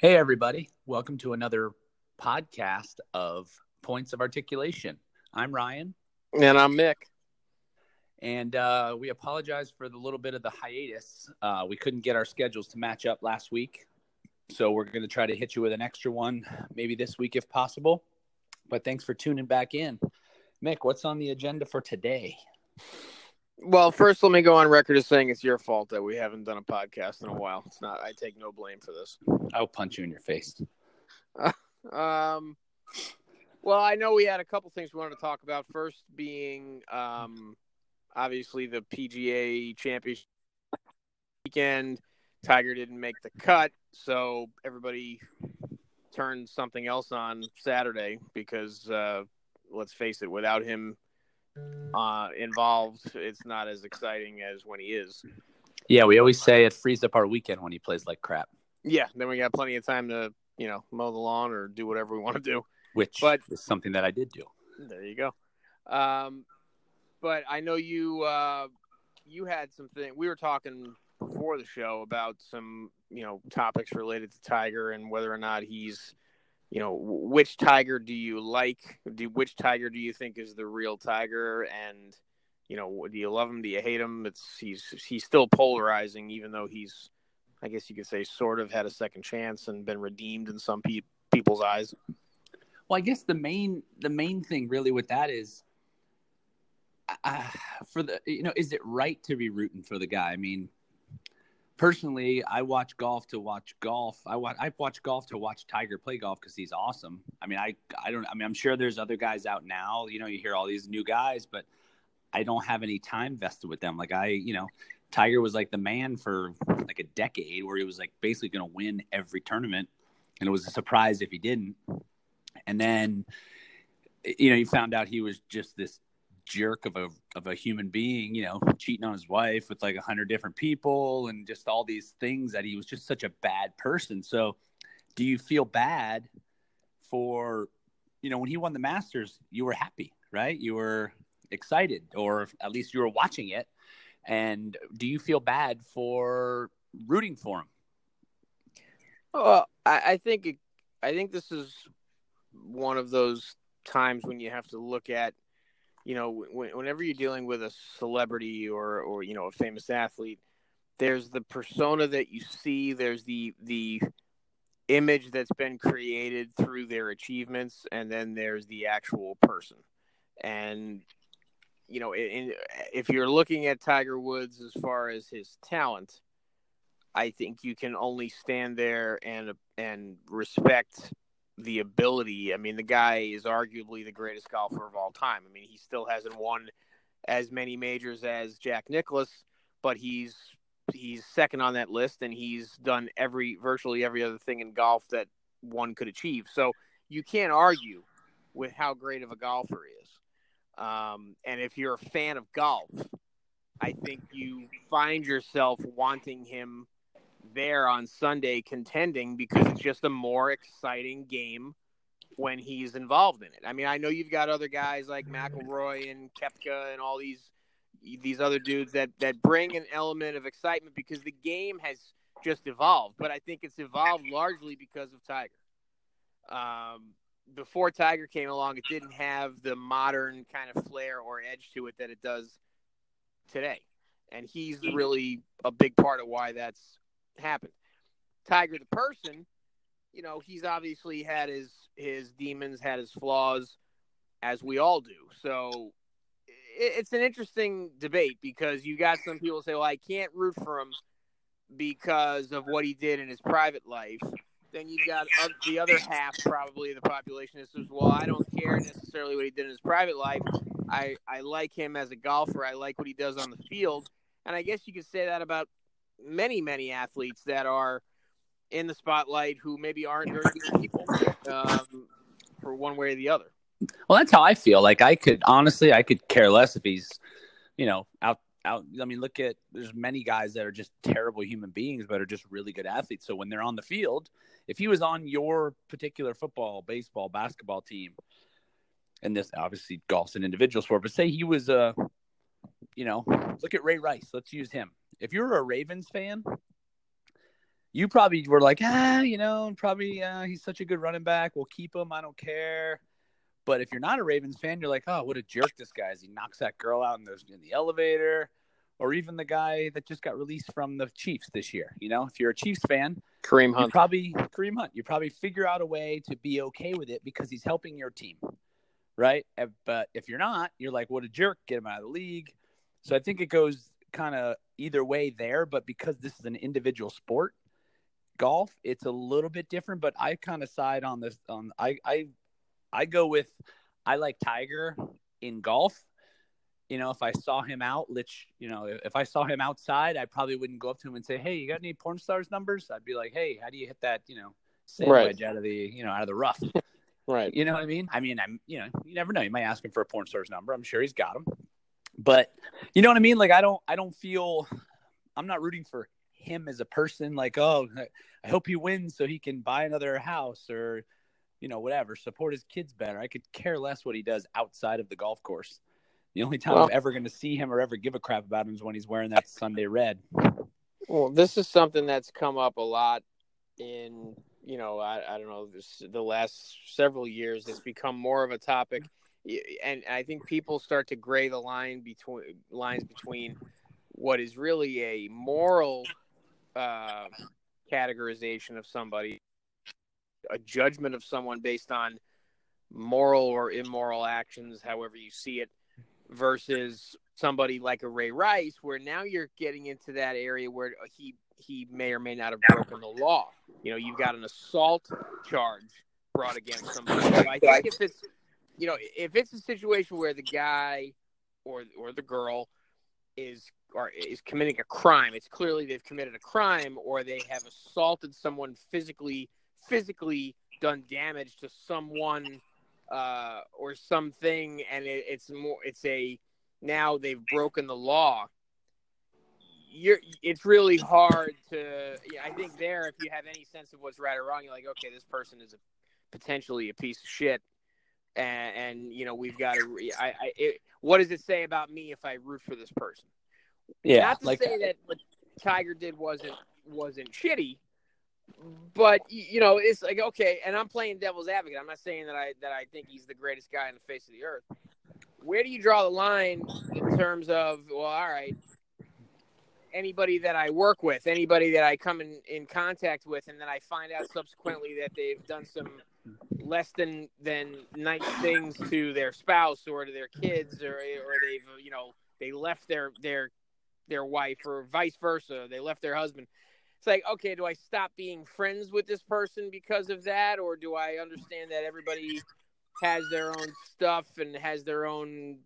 Hey, everybody. Welcome to another podcast of Points of Articulation. I'm Ryan, And I'm Mick. and uh, we apologize for the little bit of the hiatus. Uh, we couldn't get our schedules to match up last week. So we're going to try to hit you with an extra one maybe this week if possible. But thanks for tuning back in. Mick, what's on the agenda for today? Well, first, let me go on record as saying it's your fault that we haven't done a podcast in a while. It's not. I take no blame for this. I'll punch you in your face. Um, well, I know we had a couple things we wanted to talk about. First, being um, obviously the PGA Championship weekend. Tiger didn't make the cut, so everybody turned something else on Saturday because, uh, let's face it, without him uh, involved, it's not as exciting as when he is. Yeah, we always say it frees up our weekend when he plays like crap, Yeah, then we got plenty of time to, you know, mow the lawn or do whatever we want to do. which But- is something that I did do. There you go. Um, but I know you uh, you had some thing. We were talking before the show about some you know topics related to Tiger and whether or not he's you know which Tiger do you like? Do which Tiger do you think is the real Tiger? And you know, do you love him? Do you hate him? It's he's he's still polarizing, even though he's I guess you could say sort of had a second chance and been redeemed in some pe- people's eyes. Well, I guess the main the main thing really with that is, uh, for the you know, is it right to be rooting for the guy? I mean, personally, I watch golf to watch golf. I watch I watch golf to watch Tiger play golf because he's awesome. I mean, I I don't. I mean, I'm sure there's other guys out now. You know, you hear all these new guys, but I don't have any time vested with them. Like I, you know, Tiger was like the man for like a decade, where he was like basically going to win every tournament, and it was a surprise if he didn't and then you know you found out he was just this jerk of a of a human being you know cheating on his wife with like a hundred different people and just all these things that he was just such a bad person. So do you feel bad for you know when he won the masters you were happy right? You were excited or at least you were watching it. And do you feel bad for rooting for him? Well, I, I think it, I think this is one of those times when you have to look at, you know, when, whenever you're dealing with a celebrity or or you know a famous athlete, there's the persona that you see, there's the the image that's been created through their achievements, and then there's the actual person. And you know, in, if you're looking at Tiger Woods as far as his talent, I think you can only stand there and and respect the ability. I mean, the guy is arguably the greatest golfer of all time. I mean, he still hasn't won as many majors as Jack Nicklaus, but he's he's second on that list, and he's done every virtually every other thing in golf that one could achieve. So you can't argue with how great of a golfer he is. Um, and if you're a fan of golf, I think you find yourself wanting him there on Sunday contending because it's just a more exciting game when he's involved in it. I mean, I know you've got other guys like McIlroy and Koepka and all these these other dudes that that bring an element of excitement because the game has just evolved. But I think it's evolved largely because of Tiger. Um, before Tiger came along, it didn't have the modern kind of flair or edge to it that it does today, and he's really a big part of why that's happened. Tiger, the person, you know, he's obviously had his his demons, had his flaws, as we all do. So it, it's an interesting debate because you got some people say, "Well, I can't root for him because of what he did in his private life." Then you've got the other half, probably the population, that says, "Well, I don't care necessarily what he did in his private life. I I like him as a golfer. I like what he does on the field." And I guess you could say that about many, many athletes that are in the spotlight who maybe aren't very good people um, for one way or the other. Well, that's how I feel. Like I could honestly, I could care less if he's, you know, out out. I mean, look at there's many guys that are just terrible human beings, but are just really good athletes. So when they're on the field, if he was on your particular football, baseball, basketball team, and this obviously golf's an individual sport, but say he was a, you know, look at Ray Rice. Let's use him. If you're a Ravens fan, you probably were like, ah, you know, probably uh, he's such a good running back. We'll keep him. I don't care. But if you're not a Ravens fan, you're like, oh, what a jerk this guy is. He knocks that girl out in the, in the elevator. Or even the guy that just got released from the Chiefs this year. You know, if you're a Chiefs fan, Kareem you Hunt. probably Kareem Hunt. You probably figure out a way to be okay with it because he's helping your team, right? But if you're not, you're like, what a jerk. Get him out of the league. So I think it goes kind of either way there. But because this is an individual sport, golf, it's a little bit different. But I kind of side on this. On I I I go with I like Tiger in golf. You know, if I saw him out, which you know, if I saw him outside, I probably wouldn't go up to him and say, "Hey, you got any porn stars numbers?" I'd be like, "Hey, how do you hit that? You know, sand Right. out of the you know out of the rough?" Right. You know what I mean? I mean, I'm you know, you never know. You might ask him for a porn star's number. I'm sure he's got them. But you know what I mean? Like I don't I don't feel I'm not rooting for him as a person like, oh, I hope he wins so he can buy another house or you know, whatever, support his kids better. I could care less what he does outside of the golf course. The only time Well- I'm ever going to see him or ever give a crap about him is when he's wearing that Sunday red. Well, this is something that's come up a lot in, you know, I, I don't know, this, the last several years. It's become more of a topic, and I think people start to gray the line between lines between what is really a moral uh, categorization of somebody, a judgment of someone based on moral or immoral actions, however you see it, versus somebody like a Ray Rice, where now you're getting into that area where he he may or may not have broken the law. You know, you've got an assault charge brought against somebody. So I think if it's you know if it's a situation where the guy or or the girl is or is committing a crime, it's clearly they've committed a crime or they have assaulted someone physically physically done damage to someone uh, or something, and it, it's more it's a now they've broken the law. You're it's really hard to. Yeah, I think there, if you have any sense of what's right or wrong, you're like, okay, this person is a, potentially a piece of shit, and, and you know we've got to. I, I it, what does it say about me if I root for this person? Yeah, Not to like say that what Tiger did wasn't wasn't shitty, but you know it's like okay, and I'm playing devil's advocate. I'm not saying that I that I think he's the greatest guy on the face of the earth. Where do you draw the line in terms of well, all right, anybody that I work with, anybody that I come in, in contact with, and then I find out subsequently that they've done some less than than nice things to their spouse or to their kids, or or they've you know they left their their their wife or vice versa, they left their husband. It's like, okay, do I stop being friends with this person because of that, or do I understand that everybody has their own stuff and has their own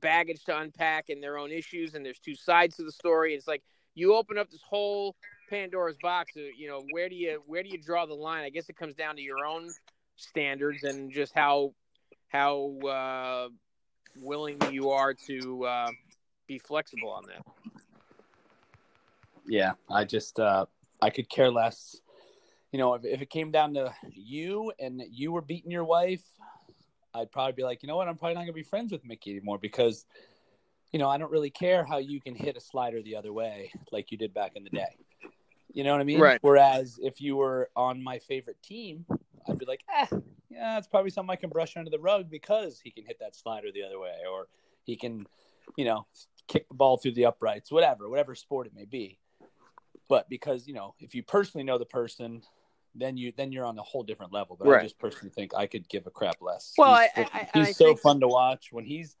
baggage to unpack and their own issues, and there's two sides to the story. It's like you open up this whole Pandora's box. You know, where do you where do you draw the line? I guess it comes down to your own standards and just how how uh, willing you are to uh, be flexible on that. Yeah, I just uh I could care less. You know, if, if it came down to you and you were beating your wife, I'd probably be like, you know what, I'm probably not gonna be friends with Mickey anymore because, you know, I don't really care how you can hit a slider the other way like you did back in the day. You know what I mean? Right. Whereas if you were on my favorite team, I'd be like, eh, yeah, it's probably something I can brush under the rug because he can hit that slider the other way, or he can, you know, kick the ball through the uprights, whatever, whatever sport it may be. But because you know if you personally know the person then you then you're on a whole different level. But i just personally think i could give a crap less. Well, he's, I- I- he's I so think- fun to watch. When he's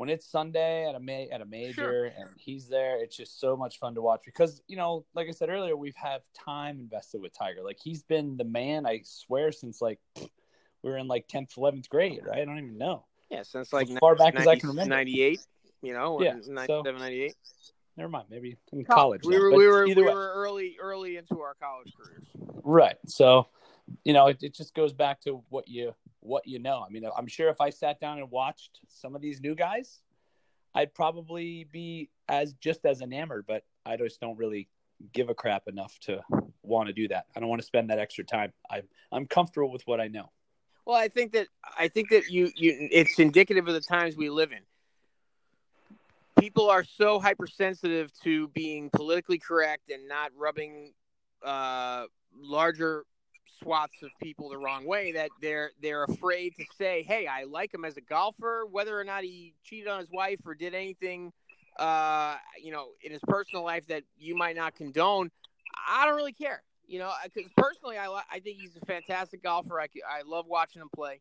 when it's sunday at a ma- at a major Sure. and he's there it's just so much fun to watch because you know like i said earlier we've have time invested with tiger like he's been the man i swear since like we were in like 10th 11th grade right i don't even know Yeah, since like As far back as I can remember. 98, you know, Yeah, 97, so- 98. never mind maybe in college We were but we were we way. were early early into our college careers. Right. So, you know, it, it just goes back to what you what you know. I mean, I'm sure if I sat down and watched some of these new guys, I'd probably be as just as enamored, but I just don't really give a crap enough to want to do that. I don't want to spend that extra time. I'm I'm comfortable with what I know. Well, I think that I think that you you it's indicative of the times we live in. People are so hypersensitive to being politically correct and not rubbing uh, larger swaths of people the wrong way that they're they're afraid to say, "Hey, I like him as a golfer, whether or not he cheated on his wife or did anything, uh, you know, in his personal life that you might not condone." I don't really care, you know, because personally, I I think he's a fantastic golfer. I I love watching him play,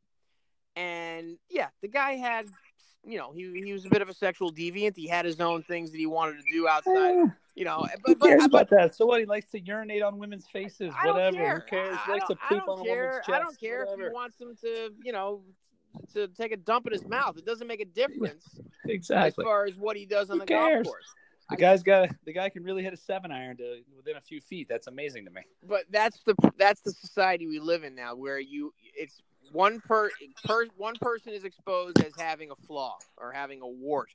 and yeah, the guy had you know, he he was a bit of a sexual deviant. He had his own things that he wanted to do outside. You know, but, who cares but, about that? So what? He likes to urinate on women's faces. whatever. Who cares? He likes to poop on a woman's chest. I don't care whatever. if he wants them to, you know, to take a dump in his mouth. It doesn't make a difference. exactly. As far as what he does on who the cares? golf course. The guy's got the guy can really hit a seven iron to within a few feet. That's amazing to me. But that's the that's the society we live in now, where you it's one per, per one person is exposed as having a flaw or having a wart,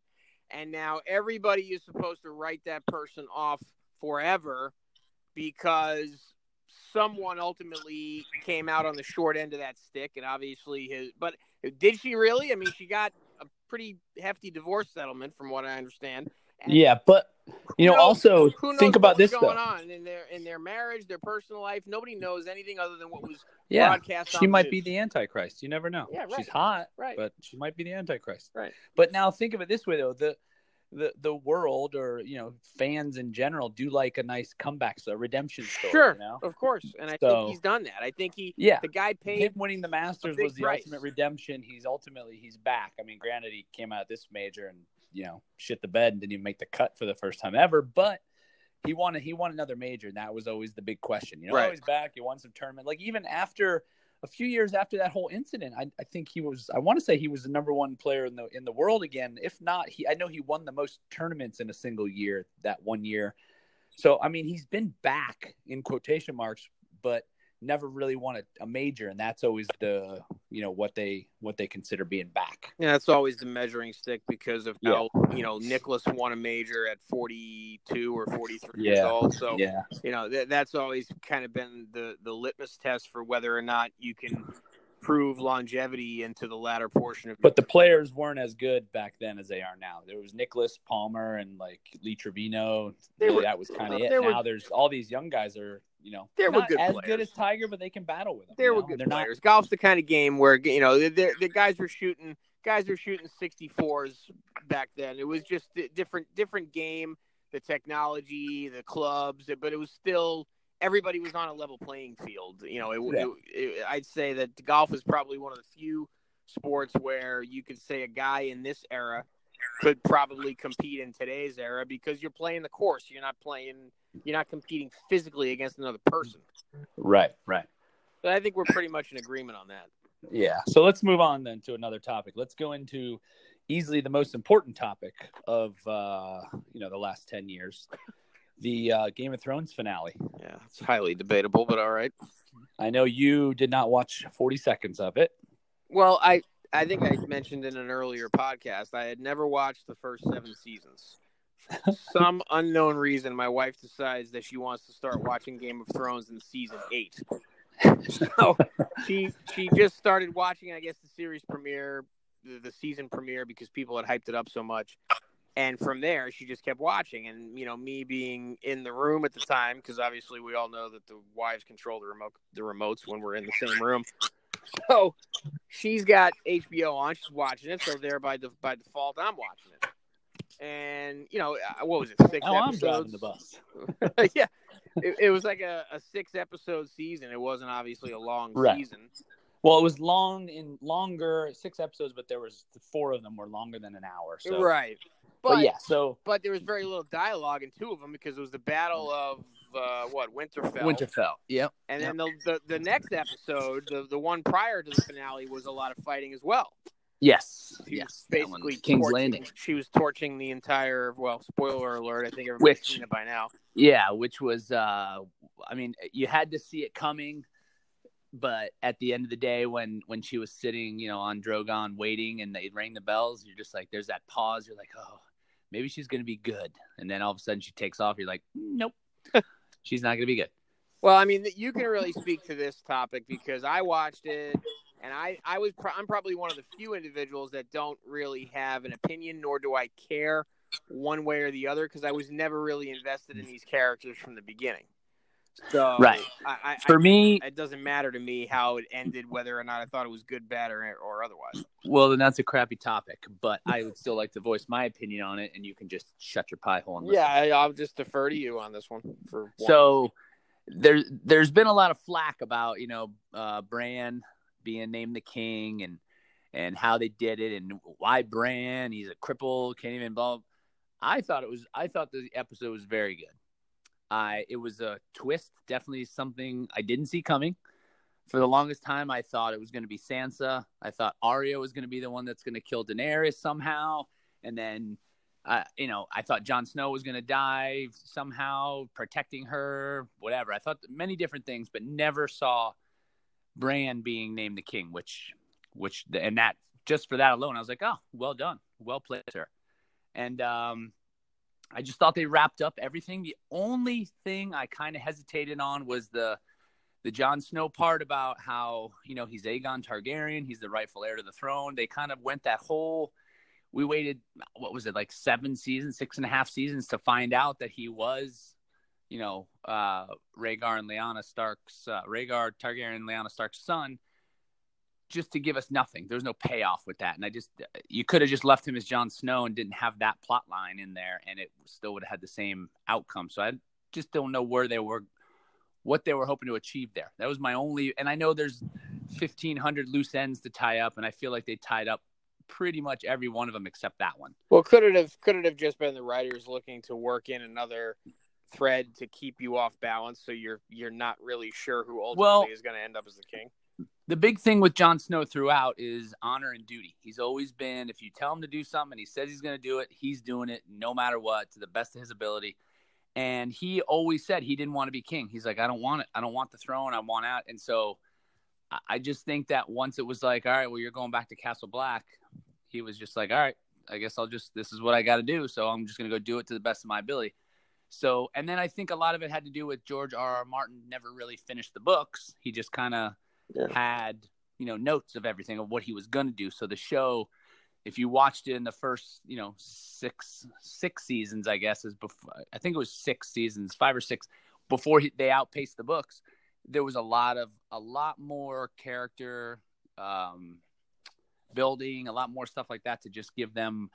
and now everybody is supposed to write that person off forever because someone ultimately came out on the short end of that stick, and obviously his. But did she really? I mean, she got a pretty hefty divorce settlement, from what I understand. And yeah, but you know, knows, also think about this going though. on in their in their marriage, their personal life. Nobody knows anything other than what was yeah. broadcast. She might be the Antichrist. You never know. Yeah, right. She's hot, right? But she might be the Antichrist. Right. But now think of it this way though: the the the world or you know fans in general do like a nice comeback, so a redemption story. Sure, you know? of course, and I so, think he's done that. I think he, yeah, the guy paid him winning the Masters was the price. ultimate redemption. He's ultimately he's back. I mean, granted, he came out this major and you know shit the bed and didn't even make the cut for the first time ever, but he won he won another major, and that was always the big question. You know, right. oh, he's back. He won some tournament. Like even after a few years after that whole incident, I, I think he was. I want to say he was the number one player in the in the world again. If not, he I know he won the most tournaments in a single year that one year. So I mean, he's been back in quotation marks, but never really won a, a, major, and that's always the you know what they what they consider being back. Yeah, that's always the measuring stick because of how yeah. you know Nicklaus won a major at forty two or forty three yeah. years old. So yeah, you know th- that's always kind of been the the litmus test for whether or not you can prove longevity into the latter portion of. But the players weren't as good back then as they are now. There was Nicklaus Palmer and like Lee Trevino. Really, were, that was kind of uh, it. Now there's all these young guys are you know they were good as players. good as Tiger, but they can battle with them. They were know? good They're players. Not... Golf's the kind of game where you know the, the guys were shooting guys were shooting 64s back then. It was just a different different game, the technology, the clubs, but it was still everybody was on a level playing field. You know, it, yeah. it, it, I'd say that golf is probably one of the few sports where you could say a guy in this era could probably compete in today's era because you're playing the course. You're not playing. You're not competing physically against another person. Right. Right. But I think we're pretty much in agreement on that. Yeah. So let's move on then to another topic. Let's go into easily the most important topic of uh, you know the last ten years, the uh, Game of Thrones finale. Yeah, it's highly debatable, but all right. I know you did not watch 40 seconds of it. Well, I I think I mentioned in an earlier podcast I had never watched the first seven seasons. Some unknown reason, my wife decides that she wants to start watching Game of Thrones in season eight. so she she just started watching, I guess, the series premiere, the, the season premiere, because people had hyped it up so much and from there she just kept watching. And you know me being in the room at the time because obviously we all know that the wives control the remote the remotes when we're in the same room. So she's got hbo on she's watching it. So there by, de- by default i'm watching it. And you know uh, what was it six oh, episodes? i'm driving the bus. Yeah. It, it, was like a, a, six episode season. It wasn't obviously a long right. season. Well, it was long in longer, six episodes, but there was four of them were longer than an hour. So right, but, but, yeah, so but there was very little dialogue in two of them because it was the battle of uh, what Winterfell. Winterfell. Yep. And yep. then the, the the next episode, the the one prior to the finale, was a lot of fighting as well. Yes. She yes. basically King's torching, Landing. She was torching the entire. Well, spoiler alert. I think everybody's which, seen it by now. Yeah, which was. uh I mean, you had to see it coming but at the end of the day when when she was sitting you know on drogon waiting and they rang the bells you're just like there's that pause you're like oh maybe she's going to be good. And then all of a sudden she takes off. You're like, nope, she's not going to be good. Well, I mean, you can really speak to this topic because I watched it, and I, I was, I'm probably one of the few individuals that don't really have an opinion, nor do I care one way or the other, because I was never really invested in these characters from the beginning. So Right. I, I, For I- me, it doesn't matter to me how it ended, whether or not I thought it was good, bad, or or otherwise. well, then that's a crappy topic. But I would still like to voice my opinion on it, and you can just shut your pie hole and listen. Yeah, I, I'll just defer to you on this one for. one. So there's there's been a lot of flack about you know uh, Bran being named the king and and how they did it and why Bran he's a cripple can't even blah. I thought it was I thought the episode was very good. I it was a twist, definitely something I didn't see coming. For the longest time, I thought it was going to be Sansa. I thought Arya was going to be the one that's going to kill Daenerys somehow, and then uh, you know, I thought Jon Snow was going to die somehow, protecting her, whatever. I thought many different things, but never saw Bran being named the king, which, which, and that just for that alone, I was like, oh, well done, well played, sir. And um, I just thought they wrapped up everything. The only thing I kind of hesitated on was the the Jon Snow part about how you know he's Aegon Targaryen, he's the rightful heir to the throne. They kind of went that whole we waited what was it like seven seasons six and a half seasons to find out that he was you know uh Rhaegar and Lyanna Stark's uh, Rhaegar Targaryen Lyanna Stark's son just to give us nothing there's no payoff with that and I just you could have just left him as Jon Snow and didn't have that plot line in there and it still would have had the same outcome so I just don't know where they were what they were hoping to achieve there that was my only and I know there's 1500 loose ends to tie up and I feel like they tied up pretty much every one of them except that one. Well, could it have could it have just been the writers looking to work in another thread to keep you off balance, so you're you're not really sure who ultimately Well- is going to end up as the king? The big thing with Jon Snow throughout is honor and duty. He's always been if you tell him to do something and he says he's going to do it, he's doing it no matter what to the best of his ability. And he always said he didn't want to be king. He's like, I don't want it. I don't want the throne. I want out. And so I- just think that once it was like, all right, well, you're going back to Castle Black, he was just like, all right, I guess I'll just, this is what I got to do. So I'm just going to go do it to the best of my ability. So, and then I think a lot of it had to do with George R. R. Martin never really finished the books. He just kind of Yeah. had, you know, notes of everything of what he was going to do. So the show, if you watched it in the first, you know, six six seasons, I guess is before. I think it was six seasons, five or six, before he, they outpaced the books. There was a lot of a lot more character um, building, a lot more stuff like that to just give them.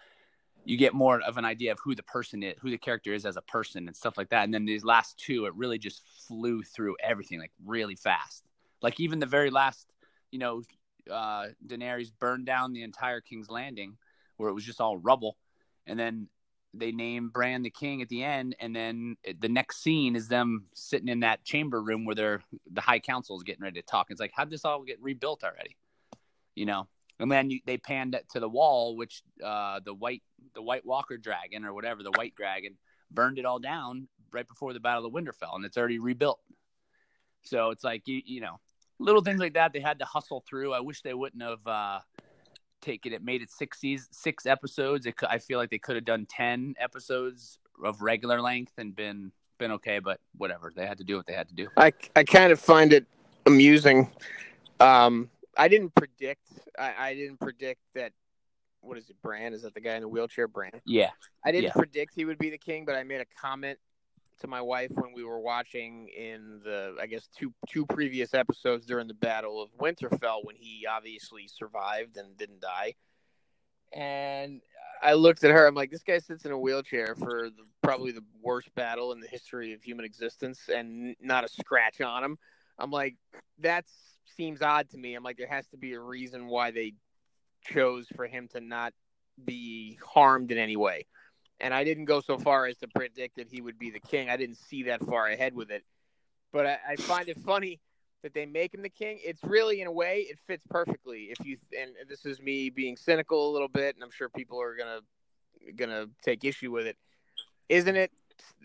You get more of an idea of who the person is, who the character is as a person, and stuff like that. And then these last two, it really just flew through everything like really fast. Like even the very last, you know, uh, Daenerys burned down the entire King's Landing, where it was just all rubble, and then they name Bran the king at the end, and then the next scene is them sitting in that chamber room where they're the High Council is getting ready to talk. It's like, how'd this all get rebuilt already? You know, and then you, they panned it to the wall, which uh, the white the White Walker dragon or whatever the White Dragon burned it all down right before the Battle of Winterfell, and it's already rebuilt. So it's like you you know little things like that they had to hustle through. I wish they wouldn't have uh, taken it, made it six seasons, six episodes. It, I feel like they could have done ten episodes of regular length and been been okay, but whatever. They had to do what they had to do. I I kind of find it amusing. Um, I didn't predict. I, I didn't predict that. What is it, Bran? Is that the guy in the wheelchair, Bran? Yeah, I didn't Yeah. predict he would be the king, but I made a comment to my wife when we were watching in the I guess two two previous episodes during the Battle of Winterfell when he obviously survived and didn't die. And I looked at her. I'm like, this guy sits in a wheelchair for the, probably the worst battle in the history of human existence, and not a scratch on him. I'm like, that seems odd to me. I'm like, there has to be a reason why they chose for him to not be harmed in any way and I didn't go so far as to predict that he would be the king. I didn't see that far ahead with it, but I, I find it funny that they make him the king. It's really, in a way, it fits perfectly. If you and this is me being cynical a little bit, and I'm sure people are gonna gonna take issue with it. Isn't it?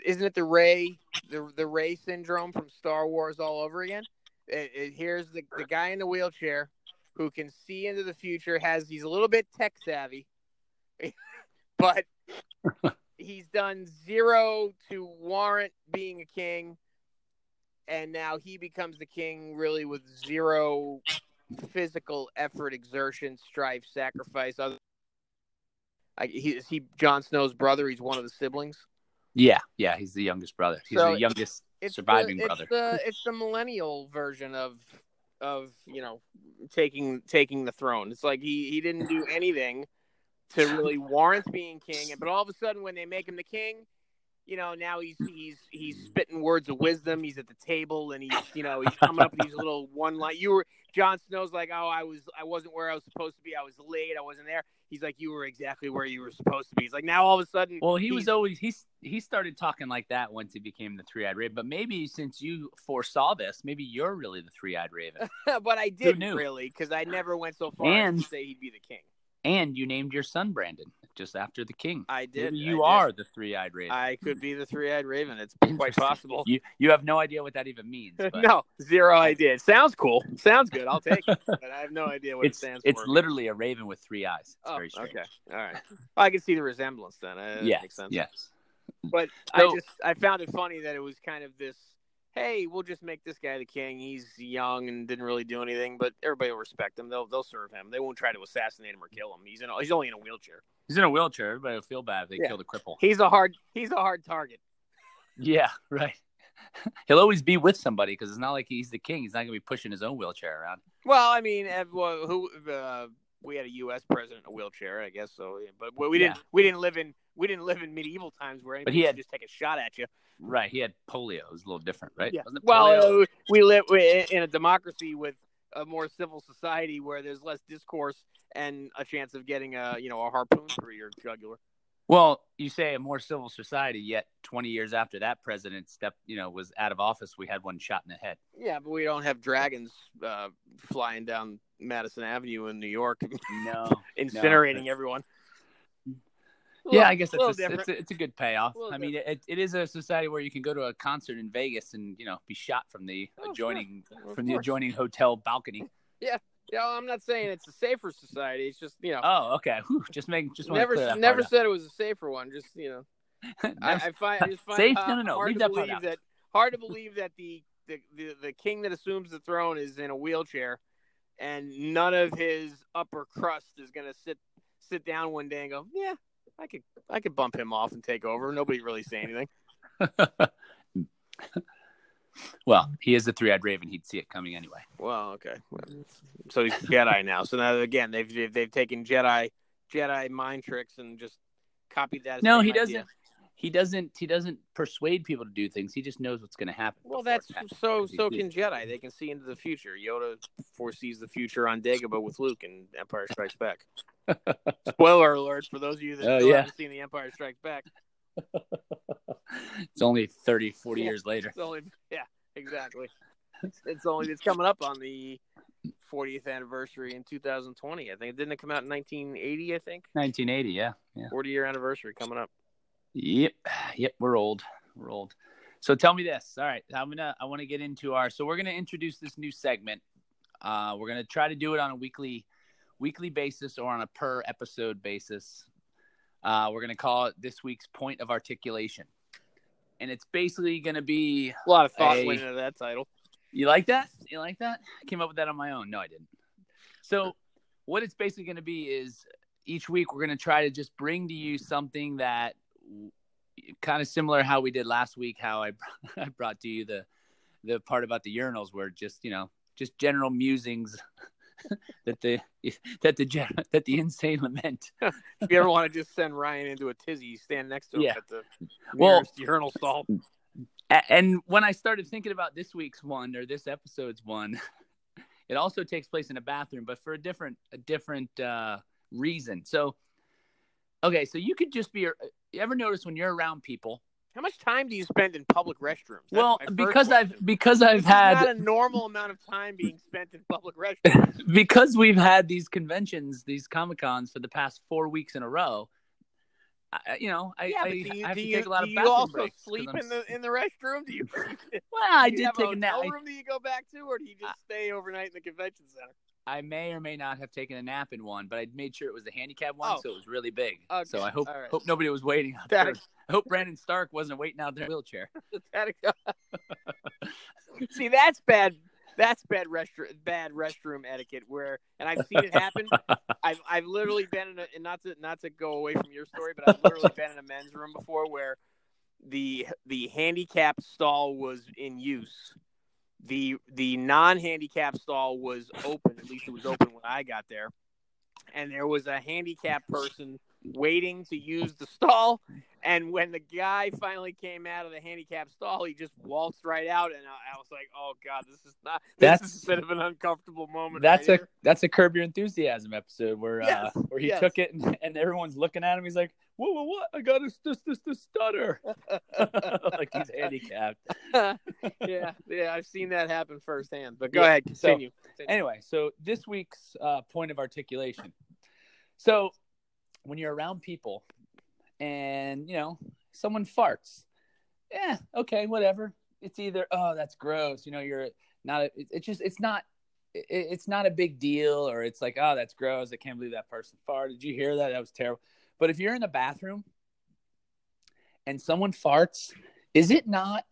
Isn't it the Rey the the Rey syndrome from Star Wars all over again? It, it, here's the the guy in the wheelchair who can see into the future. Has he's a little bit tech savvy, but he's done zero to warrant being a king, and now he becomes the king really with zero physical effort, exertion, strife, sacrifice. Other, I, he, is he Jon Snow's brother? He's one of the siblings. yeah, yeah. He's the youngest brother. He's So- the youngest it's surviving the, brother. It's the it's the millennial version of of you know taking taking the throne. It's like he he didn't do anything to really warrant being king, but all of a sudden when they make him the king, you know now he's he's he's spitting words of wisdom. He's at the table and he's you know he's coming up with these little one line. You were Jon Snow's like, oh, I was I wasn't where I was supposed to be. I was late. I wasn't there. He's like, you were exactly where you were supposed to be. He's like, now all of a sudden, Well, he was always he he started talking like that once he became the three eyed raven. But maybe since you foresaw this, maybe you're really the three eyed raven, but I didn't really because I never went so far And- to say he'd be the king. And you named your son Brandon just after the king. I did. Maybe I you did. are the three eyed raven. I could be the three-eyed raven. It's quite possible. You you have no idea what that even means. But no, zero idea. It sounds cool. Sounds good. I'll take it. But I have no idea what it's it stands it's for. literally a raven with three eyes. It's oh, very strange. okay. All right. Well, I can see the resemblance then. Uh, that Yes, makes sense. yes. But So- I just I found it funny that it was kind of this. Hey, we'll just make this guy the king. He's young and didn't really do anything, but everybody will respect him. They'll they'll serve him. They won't try to assassinate him or kill him. He's in a, he's only in a wheelchair. He's in a wheelchair. Everybody will feel bad if they Yeah. kill the cripple. He's a hard he's a hard target. Yeah, right. He'll always be with somebody because it's not like he's the king. He's not going to be pushing his own wheelchair around. Well, I mean, who uh, we had a U.S. president wheelchair, I guess. So, but we didn't. Yeah. We didn't live in. We didn't live in medieval times where anybody he could had- just take a shot at you. Right. He had polio. It was a little different, right? Yeah. Wasn't it Well, uh, we live in a democracy with a more civil society where there's less discourse and a chance of getting a you know a harpoon through your jugular. Well, you say a more civil society, yet 20 years after that president stepped, you know, was out of office, we had one shot in the head. Yeah, but we don't have dragons uh, flying down Madison Avenue in New York, No. incinerating everyone. yeah, I guess a it's a, it's, a, it's a good payoff. I mean, it, it is a society where you can go to a concert in Vegas and, you know, be shot from the Oh, adjoining Of from the adjoining hotel balcony. Yeah, I'm not saying it's a safer society. It's just you know, Oh, okay. Whew, just make just never never said it was a safer one. Just you know. I, I find I just find Safe? uh, No, no, no. hard Leave to that believe that hard to believe that the, the the the king that assumes the throne is in a wheelchair, and none of his upper crust is gonna sit sit down one day and go, yeah, I could I could bump him off and take over. Nobody really say anything. well, he is the three-eyed raven. He'd see it coming anyway. Well, okay. So he's Jedi now. So now again, they've they've, taken Jedi Jedi mind tricks and just copied that. No, he idea. doesn't. He doesn't. He doesn't persuade people to do things. He just knows what's going to happen. Well, that's so. So can Jedi. They can see into the future. Yoda foresees the future on Dagobah with Luke in Empire Strikes Back. Spoiler alert for those of you that Oh, still yeah. haven't seen the Empire Strikes Back. it's only 30, 40 Yeah. years later. It's only yeah, exactly. It's only it's coming up on the 40th anniversary in 2020. I think it didn't it come out in 1980. I think 1980. Yeah, yeah. 40 year anniversary coming up. Yep, yep. We're old. We're old. So tell me this. All right, I'm gonna. I want to get into our. So we're gonna introduce this new segment. Uh, we're gonna try to do it on a weekly, weekly basis or on a per episode basis. Uh, we're gonna call it this week's point of articulation, and it's basically gonna be. A lot of thought went into that title. You like that? You like that? I came up with that on my own. No, I didn't. So, what it's basically going to be is each week we're going to try to just bring to you something that kind of similar how we did last week. How I I brought to you the the part about the urinals, where just you know just general musings that the that the that the insane lament. If you ever want to just send Ryan into a tizzy, you stand next to him Yeah. at the Well- urinal stall. And when I started thinking about this week's one or this episode's one, it also takes place in a bathroom, but for a different a different uh, reason. So, okay, so you could just be. You ever notice when you're around people? How much time do you spend in public restrooms? That's well, because. I've because I've This is not had a normal amount of time being spent in public restrooms. because we've had these conventions, these comic cons for the past four weeks in a row. I, you know, I, yeah, I, do you, I have do to you, take a lot do of you bathroom also sleep in the in the restroom? Do you? Well, I do did take a a nap. room that you go back to, or do you just stay overnight in the convention center? I may or may not have taken a nap in one, but I made sure it was the handicap one, Oh. so it was really big. Okay, So I hope right. hope nobody was waiting out That- there. I hope Brandon Stark wasn't waiting out there in a wheelchair. See, that's bad. That's bad restroom bad restroom etiquette. Where and I've seen it happen. I've I've literally been in a and not to not to go away from your story, but I've literally been in a men's room before where the the handicap stall was in use. The the non handicap stall was open. At least it was open when I got there, and there was a handicap person waiting to use the stall. And when the guy finally came out of the handicap stall, he just waltzed right out, and I, I was like, "Oh God, this is not. This That's- is a bit of an uncomfortable moment." That's right a that's a Curb Your Enthusiasm episode where Yes, uh, where he yes. took it and, and everyone's looking at him. He's like, "Whoa, whoa, what? I got this this this, this stutter." like he's handicapped. yeah, yeah, I've seen that happen firsthand. But go Yeah, ahead, so- continue. Continue. Anyway, so this week's uh, point of articulation. So when you're around people and you know someone farts, yeah, okay, whatever. It's either oh that's gross, you know, you're not. A, it, it's just it's not. It, it's not a big deal, or it's like oh that's gross. I can't believe that person farted. Did you hear that? That was terrible. But if you're in the bathroom and someone farts, is it not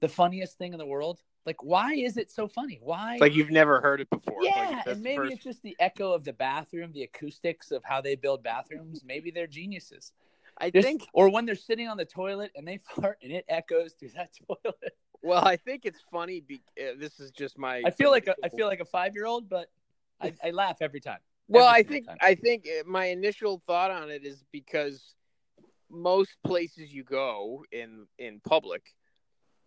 the funniest thing in the world? Like, why is it so funny? Why? It's like you've never heard it before. Yeah, that's and maybe first- it's just the echo of the bathroom, the acoustics of how they build bathrooms. Maybe they're geniuses. I Just- think. or when they're sitting on the toilet and they fart and it echoes through that toilet. Well, I think it's funny. Be, uh, this is just my. I feel like a, I feel like a five year old, but I, I laugh every time. Well, Every I think time. I think uh, my initial thought on it is because most places you go in in public,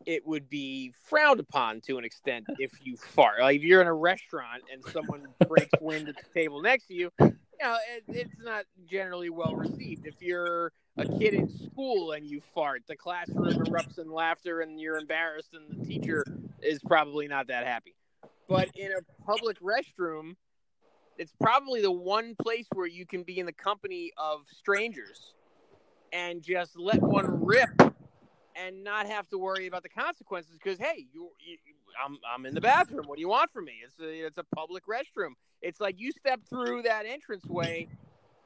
it would be frowned upon to an extent if you fart. Like if you're in a restaurant and someone breaks wind at the table next to you, you know it, it's not generally well received. If you're a kid in school and you fart, the classroom erupts in laughter and you're embarrassed, and the teacher is probably not that happy. But in a public restroom, it's probably the one place where you can be in the company of strangers and just let one rip and not have to worry about the consequences because hey you, you I'm, I'm in the bathroom. What do you want from me? It's a, it's a public restroom. It's like you step through that entranceway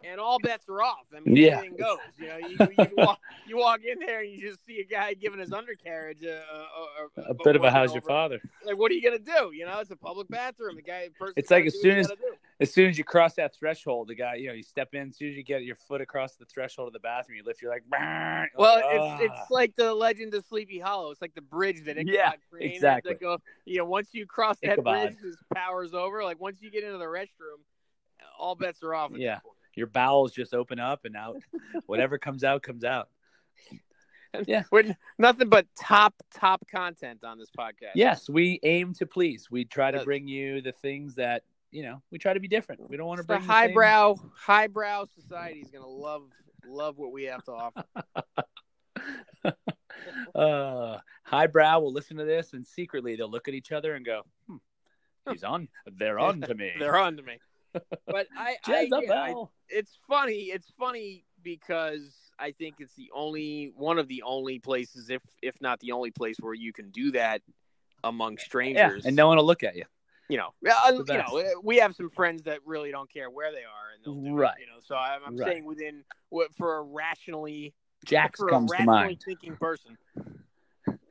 and all bets are off i mean Yeah. anything goes you know you, you, walk, you walk in there and you just see a guy giving his undercarriage uh, uh, uh, a, a, a bit of a how's your father. like what are you gonna do you know it's a public bathroom the guy person It's like as soon as- As soon as you cross that threshold, the guy, you know, you step in. As soon as you get your foot across the threshold of the bathroom, you lift. You're like, Well, it's it's like the Legend of Sleepy Hollow. It's like the bridge that Ichabod Yeah, Crane had exactly. go. You know, once you cross that Ichabod. bridge, his power's over. Like once you get into the restroom, all bets are off. At Yeah. point. Your bowels just open up and out. Whatever comes out comes out. Yeah. We're nothing but top top content on this podcast. Yes, we aim to please. We try to bring you the things that you know. We try to be different. We don't want to bring the the same- highbrow highbrow society is gonna love love what we have to offer. uh, highbrow will listen to this and secretly they'll look at each other and go, hmm, "He's on. They're on to me." They're on to me. But I, I, yeah, I it's funny. It's funny because I think it's the only one of the only places, if if not the only place, where you can do that among yeah, strangers. and no one will look at you. you know, uh, you know, we have some friends that really don't care where they are, and they'll do Right. it. You know, so I'm, I'm Right. saying within what for a rationally Jax for a rationally mind. thinking person.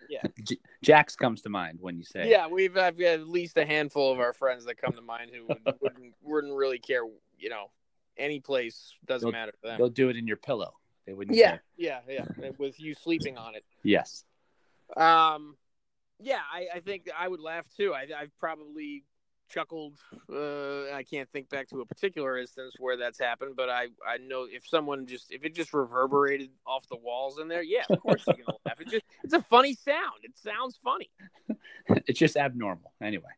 J- Jax comes to mind when you say, Yeah, we've I've got at least a handful of our friends that come to mind who would, wouldn't wouldn't really care. You know, any place doesn't They'll- matter to them. They'll do it in your pillow. They wouldn't. Yeah, care. yeah, yeah. With you sleeping on it. Yes. Um, yeah, I, I think I would laugh too. I, I've probably chuckled. Uh, I can't think back to a particular instance where that's happened, but I, I know if someone just if it just reverberated off the walls in there, yeah, of course you're gonna laugh. It just it's a funny sound. It sounds funny. it's just abnormal. Anyway,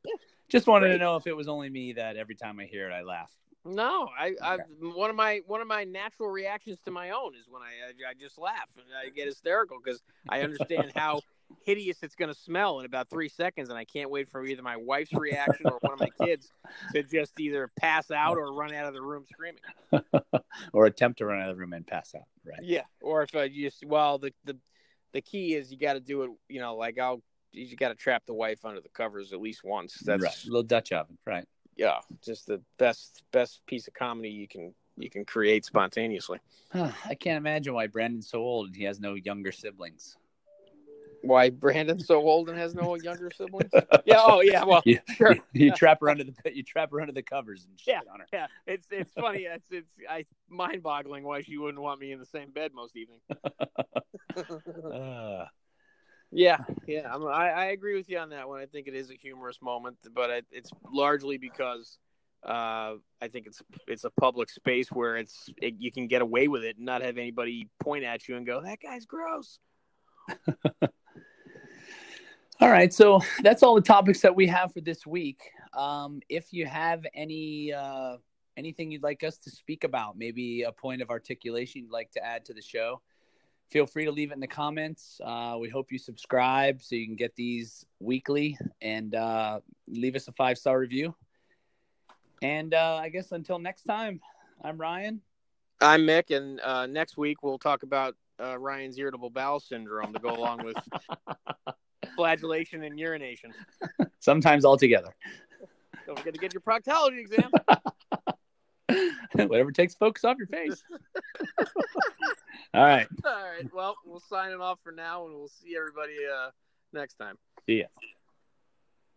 just wanted to know if it was only me that every time I hear it, I laugh. No, I, I one of my one of my natural reactions to my own is when I I, I just laugh and I get hysterical because I understand how hideous it's going to smell in about three seconds, and I can't wait for either my wife's reaction or one of my kids to just either pass out or run out of the room screaming. or attempt to run out of the room and pass out. Right. Yeah, or if I just well the the the key is you got to do it. You know, like I'll you got to trap the wife under the covers at least once. That's right. Little Dutch oven. Right. yeah, just the best best piece of comedy you can you can create spontaneously. I can't imagine why Brandon's so old and he has no younger siblings. Why Brandon's so old and has no younger siblings? yeah. Oh, yeah. Well, You, sure. you, you trap her under the you trap her under the covers and shit on her. Yeah. It's it's funny. It's it's I mind boggling why she wouldn't want me in the same bed most evenings. Uh, Yeah, yeah, I'm, I I agree with you on that one. I think it is a humorous moment, but it, it's largely because uh, I think it's it's a public space where it's it, you can get away with it and not have anybody point at you and go, "That guy's gross." All right, so that's all the topics that we have for this week. Um, if you have any uh, anything you'd like us to speak about, maybe a point of articulation you'd like to add to the show, feel free to leave it in the comments. Uh, we hope you subscribe so you can get these weekly and uh, leave us a five star review. And uh, I guess until next time, I'm Ryan. I'm Mick, and uh, next week we'll talk about uh, Ryan's irritable bowel syndrome to go along with flagellation and urination. Sometimes all together. Don't forget to get your proctology exam. Whatever takes focus off your face. all right. All right. Well, we'll sign it off for now, and we'll see everybody uh, next time. See ya.